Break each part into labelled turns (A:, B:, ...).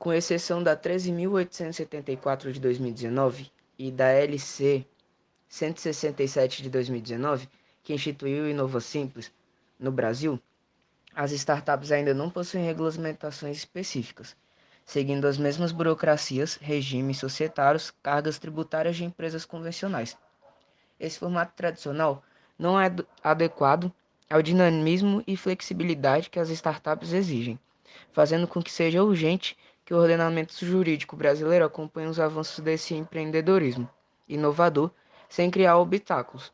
A: Com exceção da 13.874 de 2019 e da LC 167 de 2019, que instituiu o Inova Simples no Brasil, as startups ainda não possuem regulamentações específicas, seguindo as mesmas burocracias, regimes societários, cargas tributárias de empresas convencionais. Esse formato tradicional não é adequado ao dinamismo e flexibilidade que as startups exigem, fazendo com que seja urgente que o ordenamento jurídico brasileiro acompanhe os avanços desse empreendedorismo inovador sem criar obstáculos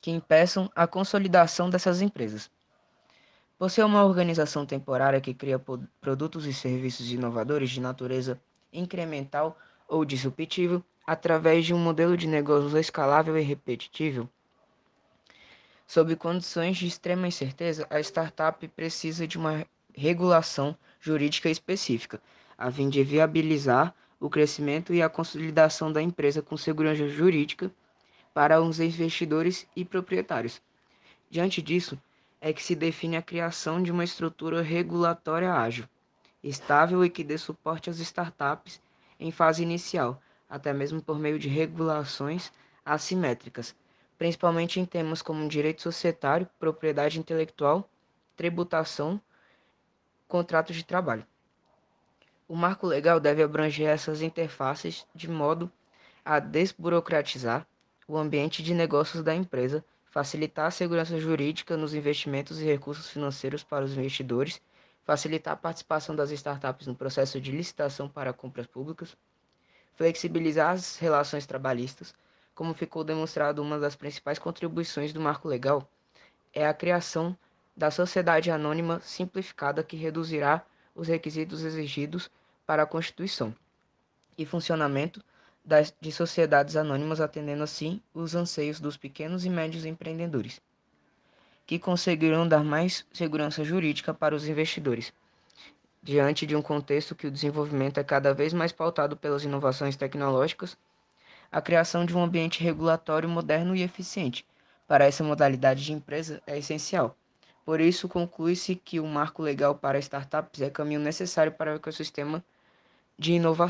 A: que impeçam a consolidação dessas empresas. Por ser uma organização temporária que cria produtos e serviços inovadores de natureza incremental ou disruptivo através de um modelo de negócios escalável e repetível, sob condições de extrema incerteza, a startup precisa de uma regulação jurídica específica a fim de viabilizar o crescimento e a consolidação da empresa com segurança jurídica para os investidores e proprietários. Diante disso, é que se define a criação de uma estrutura regulatória ágil, estável e que dê suporte às startups em fase inicial, até mesmo por meio de regulações assimétricas, principalmente em temas como direito societário, propriedade intelectual, tributação, contratos de trabalho. O marco legal deve abranger essas interfaces de modo a desburocratizar o ambiente de negócios da empresa, facilitar a segurança jurídica nos investimentos e recursos financeiros para os investidores, facilitar a participação das startups no processo de licitação para compras públicas, flexibilizar as relações trabalhistas, como ficou demonstrado uma das principais contribuições do marco legal, é a criação da sociedade anônima simplificada que reduzirá os requisitos exigidos para a constituição e funcionamento das, de sociedades anônimas, atendendo assim os anseios dos pequenos e médios empreendedores, que conseguirão dar mais segurança jurídica para os investidores. Diante de um contexto que o desenvolvimento é cada vez mais pautado pelas inovações tecnológicas, a criação de um ambiente regulatório moderno e eficiente para essa modalidade de empresa é essencial por isso, conclui-se que o marco legal para startups é caminho necessário para o ecossistema de inovação.